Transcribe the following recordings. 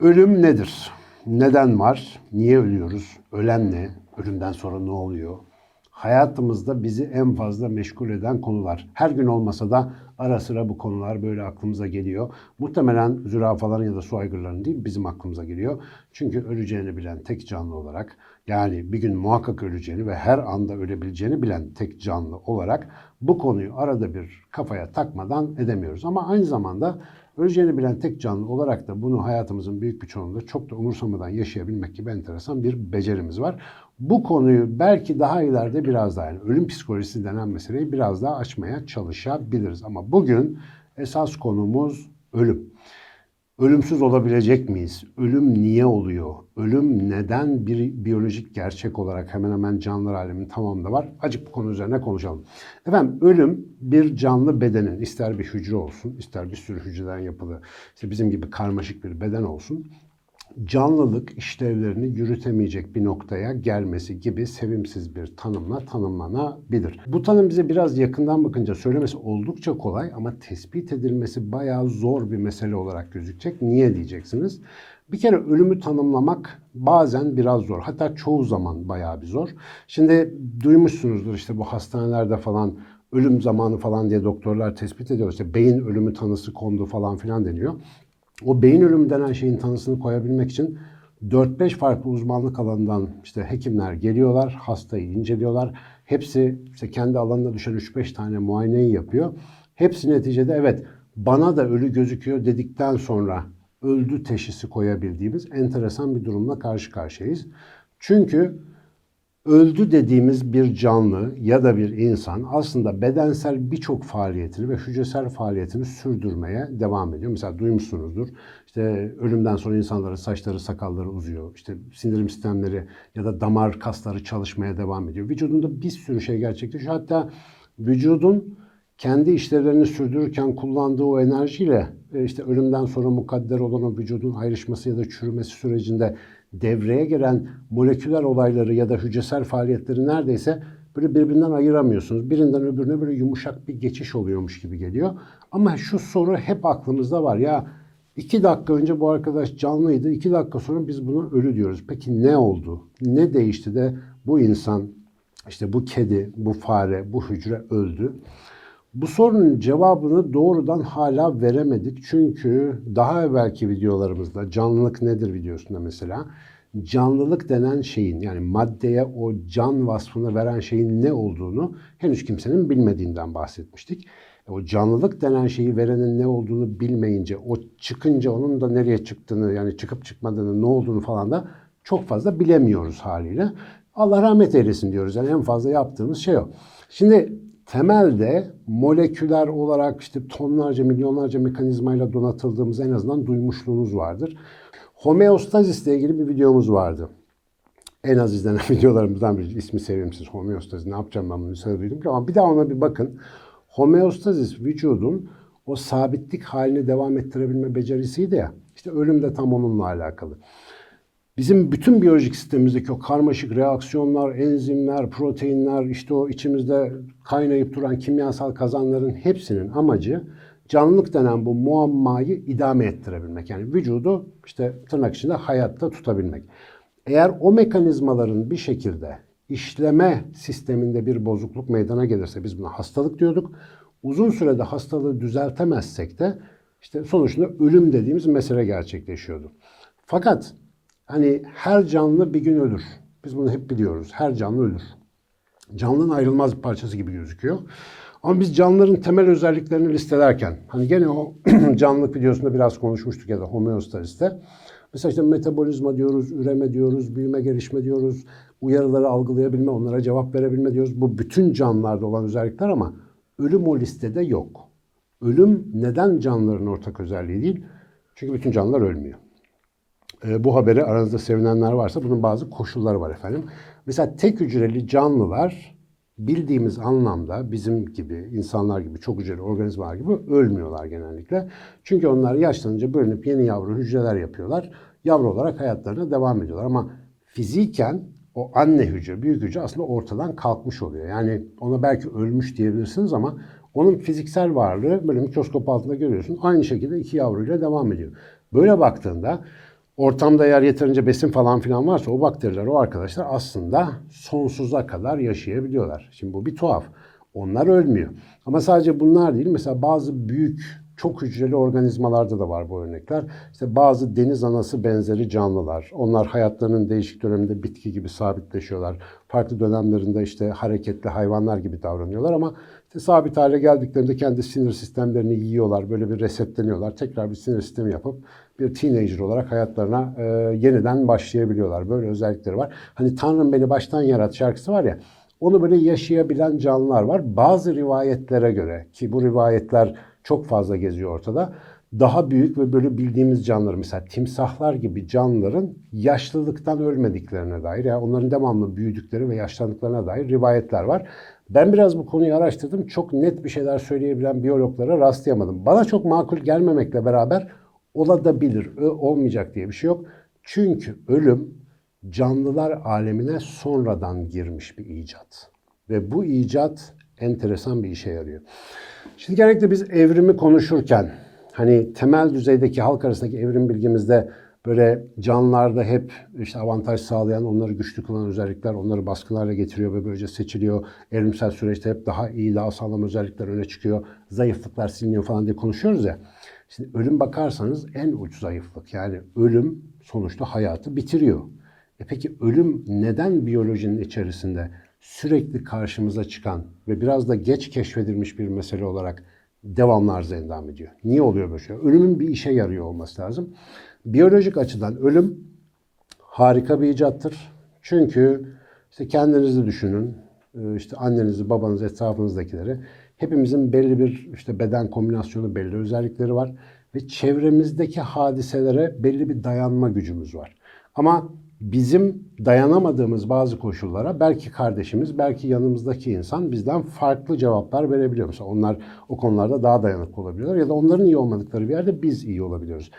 Ölüm nedir? Neden var? Niye ölüyoruz? Ölen ne? Ölümden sonra ne oluyor? Hayatımızda bizi en fazla meşgul eden konular. Her gün olmasa da ara sıra bu konular böyle aklımıza geliyor. Muhtemelen zürafaların ya da su aygırlarının değil bizim aklımıza geliyor. Çünkü öleceğini bilen tek canlı olarak yani bir gün muhakkak öleceğini ve her anda ölebileceğini bilen tek canlı olarak bu konuyu arada bir kafaya takmadan edemiyoruz. Ama aynı zamanda Öleceğini bilen tek canlı olarak da bunu hayatımızın büyük bir çoğunluğunda çok da umursamadan yaşayabilmek gibi enteresan bir becerimiz var. Bu konuyu belki daha ileride biraz daha yani ölüm psikolojisi denen meseleyi biraz daha açmaya çalışabiliriz. Ama bugün esas konumuz ölüm. Ölümsüz olabilecek miyiz? Ölüm niye oluyor? Ölüm neden bir biyolojik gerçek olarak hemen hemen canlılar aleminin tamamında var? Acık bu konu üzerine konuşalım. Efendim ölüm bir canlı bedenin ister bir hücre olsun, ister bir sürü hücreden yapılı, işte bizim gibi karmaşık bir beden olsun canlılık işlevlerini yürütemeyecek bir noktaya gelmesi gibi sevimsiz bir tanımla tanımlanabilir. Bu tanım bize biraz yakından bakınca söylemesi oldukça kolay ama tespit edilmesi bayağı zor bir mesele olarak gözükecek. Niye diyeceksiniz? Bir kere ölümü tanımlamak bazen biraz zor. Hatta çoğu zaman bayağı bir zor. Şimdi duymuşsunuzdur işte bu hastanelerde falan ölüm zamanı falan diye doktorlar tespit ediyor. İşte beyin ölümü tanısı kondu falan filan deniyor. O beyin ölümü denen şeyin tanısını koyabilmek için 4-5 farklı uzmanlık alanından işte hekimler geliyorlar, hastayı inceliyorlar. Hepsi işte kendi alanına düşen 3-5 tane muayeneyi yapıyor. Hepsi neticede evet bana da ölü gözüküyor dedikten sonra öldü teşhisi koyabildiğimiz enteresan bir durumla karşı karşıyayız. Çünkü öldü dediğimiz bir canlı ya da bir insan aslında bedensel birçok faaliyetini ve hücresel faaliyetini sürdürmeye devam ediyor. Mesela duymuşsunuzdur. İşte ölümden sonra insanların saçları, sakalları uzuyor. İşte sindirim sistemleri ya da damar kasları çalışmaya devam ediyor. Vücudunda bir sürü şey gerçekleşiyor. Hatta vücudun kendi işlevlerini sürdürürken kullandığı o enerjiyle e, işte ölümden sonra mukadder olan o vücudun ayrışması ya da çürümesi sürecinde devreye giren moleküler olayları ya da hücresel faaliyetleri neredeyse böyle birbirinden ayıramıyorsunuz. Birinden öbürüne böyle yumuşak bir geçiş oluyormuş gibi geliyor. Ama şu soru hep aklımızda var. Ya iki dakika önce bu arkadaş canlıydı. iki dakika sonra biz buna ölü diyoruz. Peki ne oldu? Ne değişti de bu insan, işte bu kedi, bu fare, bu hücre öldü? Bu sorunun cevabını doğrudan hala veremedik. Çünkü daha evvelki videolarımızda canlılık nedir videosunda mesela canlılık denen şeyin yani maddeye o can vasfını veren şeyin ne olduğunu henüz kimsenin bilmediğinden bahsetmiştik. E, o canlılık denen şeyi verenin ne olduğunu bilmeyince, o çıkınca onun da nereye çıktığını yani çıkıp çıkmadığını, ne olduğunu falan da çok fazla bilemiyoruz haliyle. Allah rahmet eylesin diyoruz. Yani en fazla yaptığımız şey o. Şimdi temelde moleküler olarak işte tonlarca, milyonlarca mekanizmayla donatıldığımız en azından duymuşluğunuz vardır. Homeostazis ile ilgili bir videomuz vardı. En az izlenen videolarımızdan biri. ismi sevimsiz. Homeostazis ne yapacağım ben bunu söyledim ki ama bir daha ona bir bakın. Homeostazis vücudun o sabitlik halini devam ettirebilme becerisiydi ya. İşte ölüm de tam onunla alakalı. Bizim bütün biyolojik sistemimizdeki o karmaşık reaksiyonlar, enzimler, proteinler, işte o içimizde kaynayıp duran kimyasal kazanların hepsinin amacı canlılık denen bu muammayı idame ettirebilmek. Yani vücudu işte tırnak içinde hayatta tutabilmek. Eğer o mekanizmaların bir şekilde işleme sisteminde bir bozukluk meydana gelirse biz buna hastalık diyorduk. Uzun sürede hastalığı düzeltemezsek de işte sonuçta ölüm dediğimiz mesele gerçekleşiyordu. Fakat Hani her canlı bir gün ölür. Biz bunu hep biliyoruz. Her canlı ölür. Canlının ayrılmaz bir parçası gibi gözüküyor. Ama biz canlıların temel özelliklerini listelerken, hani gene o canlılık videosunda biraz konuşmuştuk ya da homeostaziste. Mesela işte metabolizma diyoruz, üreme diyoruz, büyüme, gelişme diyoruz, uyarıları algılayabilme, onlara cevap verebilme diyoruz. Bu bütün canlılarda olan özellikler ama ölüm o listede yok. Ölüm neden canlıların ortak özelliği değil? Çünkü bütün canlılar ölmüyor e, bu haberi aranızda sevinenler varsa bunun bazı koşulları var efendim. Mesela tek hücreli canlılar bildiğimiz anlamda bizim gibi insanlar gibi çok hücreli organizmalar gibi ölmüyorlar genellikle. Çünkü onlar yaşlanınca bölünüp yeni yavru hücreler yapıyorlar. Yavru olarak hayatlarına devam ediyorlar ama fiziken o anne hücre, büyük hücre aslında ortadan kalkmış oluyor. Yani ona belki ölmüş diyebilirsiniz ama onun fiziksel varlığı böyle mikroskop altında görüyorsun. Aynı şekilde iki yavruyla devam ediyor. Böyle baktığında ortamda eğer yeterince besin falan filan varsa o bakteriler, o arkadaşlar aslında sonsuza kadar yaşayabiliyorlar. Şimdi bu bir tuhaf. Onlar ölmüyor. Ama sadece bunlar değil. Mesela bazı büyük çok hücreli organizmalarda da var bu örnekler. İşte bazı deniz anası benzeri canlılar. Onlar hayatlarının değişik döneminde bitki gibi sabitleşiyorlar. Farklı dönemlerinde işte hareketli hayvanlar gibi davranıyorlar ama işte sabit hale geldiklerinde kendi sinir sistemlerini yiyorlar. Böyle bir resetleniyorlar. Tekrar bir sinir sistemi yapıp bir teenager olarak hayatlarına e, yeniden başlayabiliyorlar. Böyle özellikleri var. Hani Tanrım beni baştan yarat şarkısı var ya. Onu böyle yaşayabilen canlılar var. Bazı rivayetlere göre ki bu rivayetler çok fazla geziyor ortada. Daha büyük ve böyle bildiğimiz canlılar mesela timsahlar gibi canlıların yaşlılıktan ölmediklerine dair ya yani onların devamlı büyüdükleri ve yaşlandıklarına dair rivayetler var. Ben biraz bu konuyu araştırdım. Çok net bir şeyler söyleyebilen biyologlara rastlayamadım. Bana çok makul gelmemekle beraber olabilir, olmayacak diye bir şey yok. Çünkü ölüm canlılar alemine sonradan girmiş bir icat. Ve bu icat enteresan bir işe yarıyor. Şimdi genellikle biz evrimi konuşurken hani temel düzeydeki halk arasındaki evrim bilgimizde böyle canlılarda hep işte avantaj sağlayan, onları güçlü kılan özellikler onları baskılarla getiriyor ve böylece seçiliyor. Evrimsel süreçte hep daha iyi, daha sağlam özellikler öne çıkıyor. Zayıflıklar siliniyor falan diye konuşuyoruz ya. Şimdi ölüm bakarsanız en uç zayıflık. Yani ölüm sonuçta hayatı bitiriyor. E peki ölüm neden biyolojinin içerisinde sürekli karşımıza çıkan ve biraz da geç keşfedilmiş bir mesele olarak devamlı arıza endam ediyor? Niye oluyor böyle şey? Ölümün bir işe yarıyor olması lazım. Biyolojik açıdan ölüm harika bir icattır. Çünkü işte kendinizi düşünün, işte annenizi, babanızı, etrafınızdakileri. Hepimizin belli bir işte beden kombinasyonu, belli özellikleri var ve çevremizdeki hadiselere belli bir dayanma gücümüz var. Ama bizim dayanamadığımız bazı koşullara belki kardeşimiz, belki yanımızdaki insan bizden farklı cevaplar verebiliyor. Mesela onlar o konularda daha dayanıklı olabiliyorlar ya da onların iyi olmadıkları bir yerde biz iyi olabiliyoruz.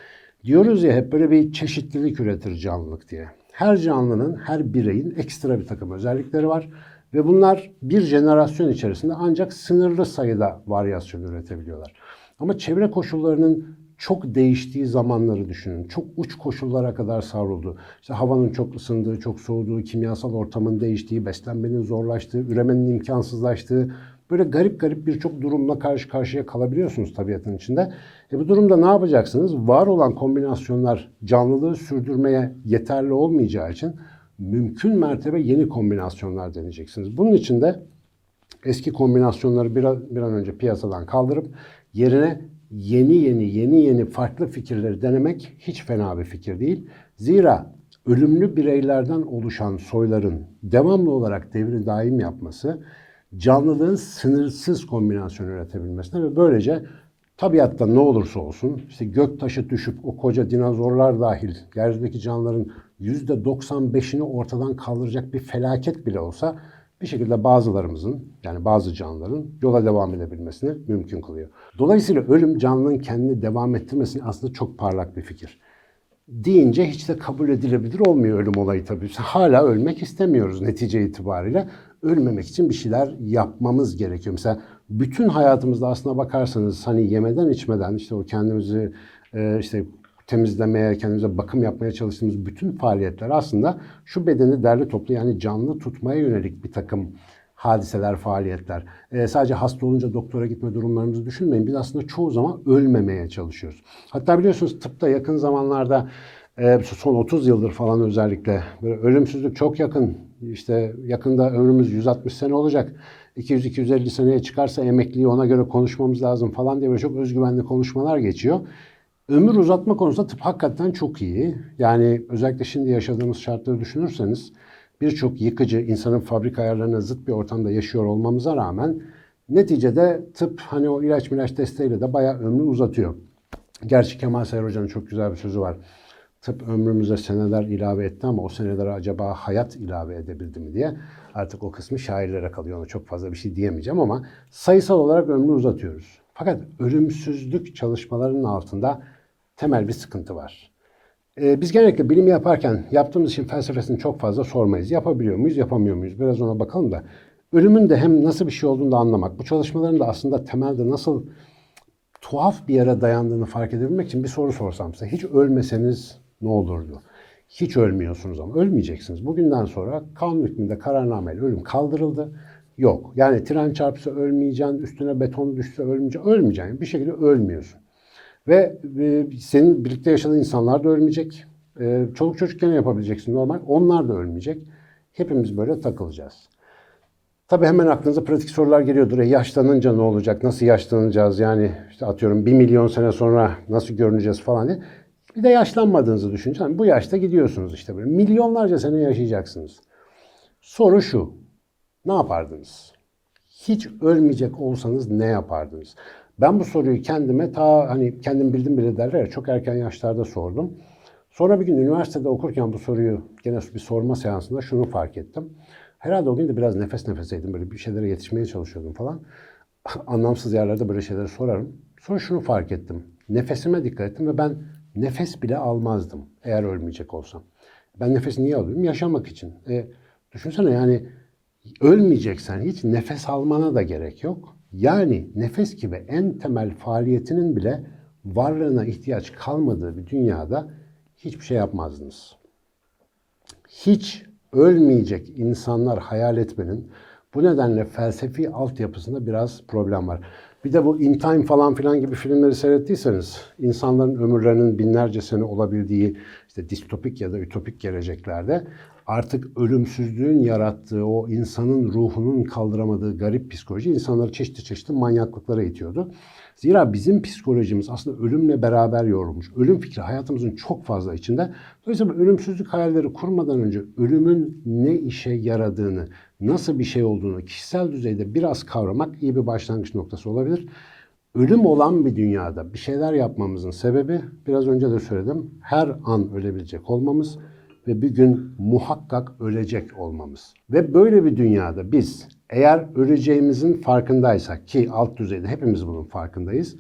Diyoruz ya hep böyle bir çeşitlilik üretir canlılık diye. Her canlının, her bireyin ekstra bir takım özellikleri var. Ve bunlar bir jenerasyon içerisinde ancak sınırlı sayıda varyasyon üretebiliyorlar. Ama çevre koşullarının çok değiştiği zamanları düşünün. Çok uç koşullara kadar savruldu. İşte havanın çok ısındığı, çok soğuduğu, kimyasal ortamın değiştiği, beslenmenin zorlaştığı, üremenin imkansızlaştığı böyle garip garip birçok durumla karşı karşıya kalabiliyorsunuz tabiatın içinde. E bu durumda ne yapacaksınız? Var olan kombinasyonlar canlılığı sürdürmeye yeterli olmayacağı için mümkün mertebe yeni kombinasyonlar deneyeceksiniz. Bunun için de eski kombinasyonları bir an, bir an önce piyasadan kaldırıp yerine yeni yeni yeni yeni farklı fikirleri denemek hiç fena bir fikir değil. Zira ölümlü bireylerden oluşan soyların devamlı olarak devri daim yapması canlılığın sınırsız kombinasyon üretebilmesine ve böylece tabiatta ne olursa olsun işte gök taşı düşüp o koca dinozorlar dahil yeryüzündeki canlıların %95'ini ortadan kaldıracak bir felaket bile olsa bir şekilde bazılarımızın yani bazı canlıların yola devam edebilmesini mümkün kılıyor. Dolayısıyla ölüm canlının kendini devam ettirmesini aslında çok parlak bir fikir. Deyince hiç de kabul edilebilir olmuyor ölüm olayı tabii. Hala ölmek istemiyoruz netice itibariyle. Ölmemek için bir şeyler yapmamız gerekiyor. Mesela bütün hayatımızda aslına bakarsanız hani yemeden içmeden işte o kendimizi işte temizlemeye, kendimize bakım yapmaya çalıştığımız bütün faaliyetler aslında şu bedeni derli toplu yani canlı tutmaya yönelik bir takım hadiseler, faaliyetler. Ee, sadece hasta olunca doktora gitme durumlarımızı düşünmeyin. Biz aslında çoğu zaman ölmemeye çalışıyoruz. Hatta biliyorsunuz tıpta yakın zamanlarda e, son 30 yıldır falan özellikle böyle ölümsüzlük çok yakın. İşte yakında ömrümüz 160 sene olacak. 200-250 seneye çıkarsa emekliyi ona göre konuşmamız lazım falan diye böyle çok özgüvenli konuşmalar geçiyor. Ömür uzatma konusunda tıp hakikaten çok iyi. Yani özellikle şimdi yaşadığımız şartları düşünürseniz birçok yıkıcı insanın fabrika ayarlarına zıt bir ortamda yaşıyor olmamıza rağmen neticede tıp hani o ilaç milaç desteğiyle de bayağı ömrü uzatıyor. Gerçi Kemal Sayar Hoca'nın çok güzel bir sözü var. Tıp ömrümüze seneler ilave etti ama o senelere acaba hayat ilave edebildi mi diye. Artık o kısmı şairlere kalıyor. Ona çok fazla bir şey diyemeyeceğim ama sayısal olarak ömrü uzatıyoruz. Fakat ölümsüzlük çalışmalarının altında temel bir sıkıntı var. Ee, biz genellikle bilim yaparken yaptığımız işin felsefesini çok fazla sormayız. Yapabiliyor muyuz, yapamıyor muyuz? Biraz ona bakalım da. Ölümün de hem nasıl bir şey olduğunu da anlamak, bu çalışmaların da aslında temelde nasıl tuhaf bir yere dayandığını fark edebilmek için bir soru sorsam size. Hiç ölmeseniz ne olurdu? Hiç ölmüyorsunuz ama ölmeyeceksiniz. Bugünden sonra kanun hükmünde kararnameyle ölüm kaldırıldı. Yok. Yani tren çarpsa ölmeyeceksin, üstüne beton düşse ölmeyeceksin. Ölmeyeceksin. Bir şekilde ölmüyorsun. Ve e, senin birlikte yaşadığın insanlar da ölmeyecek. E, çoluk çocuk gene yapabileceksin normal. Onlar da ölmeyecek. Hepimiz böyle takılacağız. Tabii hemen aklınıza pratik sorular geliyordur. E, yaşlanınca ne olacak? Nasıl yaşlanacağız? Yani işte atıyorum bir milyon sene sonra nasıl görüneceğiz falan diye. Bir de yaşlanmadığınızı düşünün. Yani bu yaşta gidiyorsunuz işte böyle. Milyonlarca sene yaşayacaksınız. Soru şu. Ne yapardınız? Hiç ölmeyecek olsanız ne yapardınız? Ben bu soruyu kendime ta hani kendim bildim bile derler çok erken yaşlarda sordum. Sonra bir gün üniversitede okurken bu soruyu gene bir sorma seansında şunu fark ettim. Herhalde o gün de biraz nefes nefeseydim böyle bir şeylere yetişmeye çalışıyordum falan. Anlamsız yerlerde böyle şeyleri sorarım. Sonra şunu fark ettim. Nefesime dikkat ettim ve ben nefes bile almazdım eğer ölmeyecek olsam. Ben nefes niye alıyorum? Yaşamak için. E, düşünsene yani ölmeyeceksen hiç nefes almana da gerek yok. Yani nefes gibi en temel faaliyetinin bile varlığına ihtiyaç kalmadığı bir dünyada hiçbir şey yapmazdınız. Hiç ölmeyecek insanlar hayal etmenin bu nedenle felsefi altyapısında biraz problem var. Bir de bu In Time falan filan gibi filmleri seyrettiyseniz insanların ömürlerinin binlerce sene olabildiği işte distopik ya da ütopik geleceklerde artık ölümsüzlüğün yarattığı o insanın ruhunun kaldıramadığı garip psikoloji insanları çeşitli çeşitli manyaklıklara itiyordu. Zira bizim psikolojimiz aslında ölümle beraber yorulmuş. Ölüm fikri hayatımızın çok fazla içinde. Dolayısıyla ölümsüzlük hayalleri kurmadan önce ölümün ne işe yaradığını, nasıl bir şey olduğunu kişisel düzeyde biraz kavramak iyi bir başlangıç noktası olabilir. Ölüm olan bir dünyada bir şeyler yapmamızın sebebi biraz önce de söyledim. Her an ölebilecek olmamız ve bir gün muhakkak ölecek olmamız. Ve böyle bir dünyada biz eğer öleceğimizin farkındaysak ki alt düzeyde hepimiz bunun farkındayız.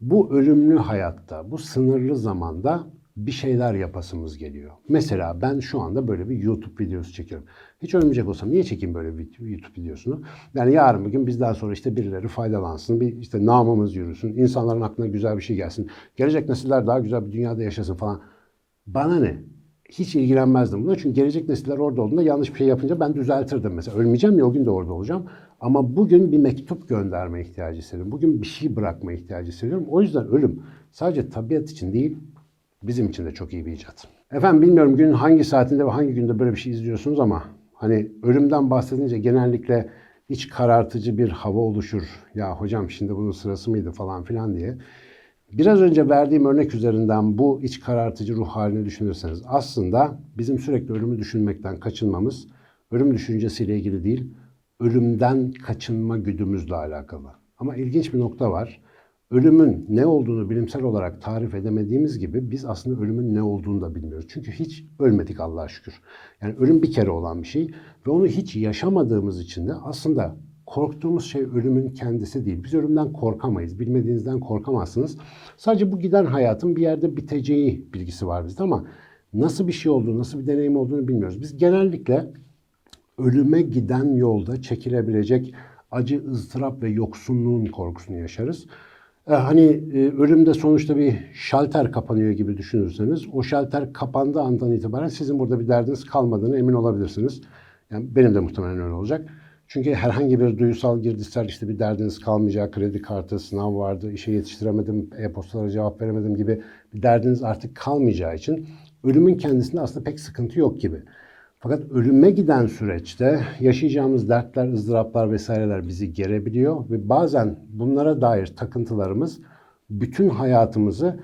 Bu ölümlü hayatta, bu sınırlı zamanda bir şeyler yapasımız geliyor. Mesela ben şu anda böyle bir YouTube videosu çekiyorum. Hiç ölmeyecek olsam niye çekeyim böyle bir YouTube videosunu? Yani yarın bugün bizden sonra işte birileri faydalansın, bir işte namımız yürüsün, insanların aklına güzel bir şey gelsin, gelecek nesiller daha güzel bir dünyada yaşasın falan. Bana ne? hiç ilgilenmezdim buna. Çünkü gelecek nesiller orada olduğunda yanlış bir şey yapınca ben düzeltirdim mesela. Ölmeyeceğim ya o gün de orada olacağım. Ama bugün bir mektup gönderme ihtiyacı hissediyorum. Bugün bir şey bırakma ihtiyacı hissediyorum. O yüzden ölüm sadece tabiat için değil, bizim için de çok iyi bir icat. Efendim bilmiyorum günün hangi saatinde ve hangi günde böyle bir şey izliyorsunuz ama hani ölümden bahsedince genellikle iç karartıcı bir hava oluşur. Ya hocam şimdi bunun sırası mıydı falan filan diye. Biraz önce verdiğim örnek üzerinden bu iç karartıcı ruh halini düşünürseniz aslında bizim sürekli ölümü düşünmekten kaçınmamız ölüm düşüncesiyle ilgili değil, ölümden kaçınma güdümüzle alakalı. Ama ilginç bir nokta var. Ölümün ne olduğunu bilimsel olarak tarif edemediğimiz gibi biz aslında ölümün ne olduğunu da bilmiyoruz. Çünkü hiç ölmedik Allah'a şükür. Yani ölüm bir kere olan bir şey ve onu hiç yaşamadığımız için de aslında korktuğumuz şey ölümün kendisi değil. Biz ölümden korkamayız. Bilmediğinizden korkamazsınız. Sadece bu giden hayatın bir yerde biteceği bilgisi var bizde ama nasıl bir şey olduğunu, nasıl bir deneyim olduğunu bilmiyoruz. Biz genellikle ölüme giden yolda çekilebilecek acı, ızdırap ve yoksunluğun korkusunu yaşarız. Ee, hani e, ölümde sonuçta bir şalter kapanıyor gibi düşünürseniz o şalter kapandığı andan itibaren sizin burada bir derdiniz kalmadığını emin olabilirsiniz. Yani benim de muhtemelen öyle olacak. Çünkü herhangi bir duygusal girdisel işte bir derdiniz kalmayacak, kredi kartı, sınav vardı, işe yetiştiremedim, e-postalara cevap veremedim gibi bir derdiniz artık kalmayacağı için ölümün kendisinde aslında pek sıkıntı yok gibi. Fakat ölüme giden süreçte yaşayacağımız dertler, ızdıraplar vesaireler bizi gerebiliyor ve bazen bunlara dair takıntılarımız bütün hayatımızı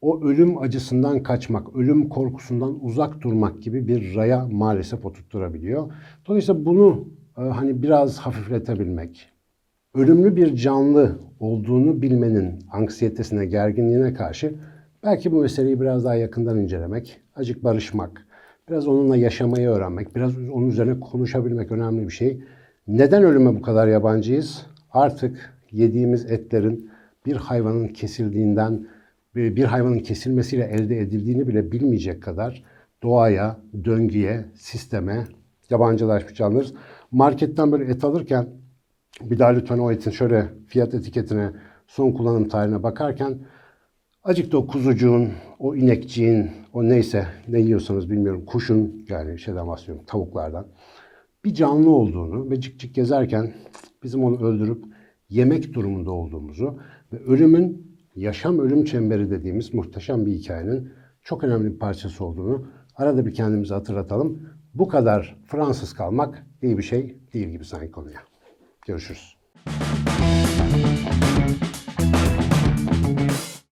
o ölüm acısından kaçmak, ölüm korkusundan uzak durmak gibi bir raya maalesef oturtturabiliyor. Dolayısıyla bunu e, hani biraz hafifletebilmek, ölümlü bir canlı olduğunu bilmenin anksiyetesine, gerginliğine karşı belki bu meseleyi biraz daha yakından incelemek, acık barışmak, Biraz onunla yaşamayı öğrenmek, biraz onun üzerine konuşabilmek önemli bir şey. Neden ölüme bu kadar yabancıyız? Artık yediğimiz etlerin bir hayvanın kesildiğinden, bir bir hayvanın kesilmesiyle elde edildiğini bile bilmeyecek kadar doğaya, döngüye, sisteme yabancılaşmış canlılarız. Marketten böyle et alırken bir daha lütfen o etin şöyle fiyat etiketine, son kullanım tarihine bakarken Acık da o kuzucuğun, o inekçiğin, o neyse ne yiyorsanız bilmiyorum kuşun yani şeyden bahsediyorum tavuklardan bir canlı olduğunu ve cik cik gezerken bizim onu öldürüp yemek durumunda olduğumuzu ve ölümün yaşam ölüm çemberi dediğimiz muhteşem bir hikayenin çok önemli bir parçası olduğunu arada bir kendimize hatırlatalım. Bu kadar Fransız kalmak iyi bir şey değil gibi sanki konuya. Görüşürüz.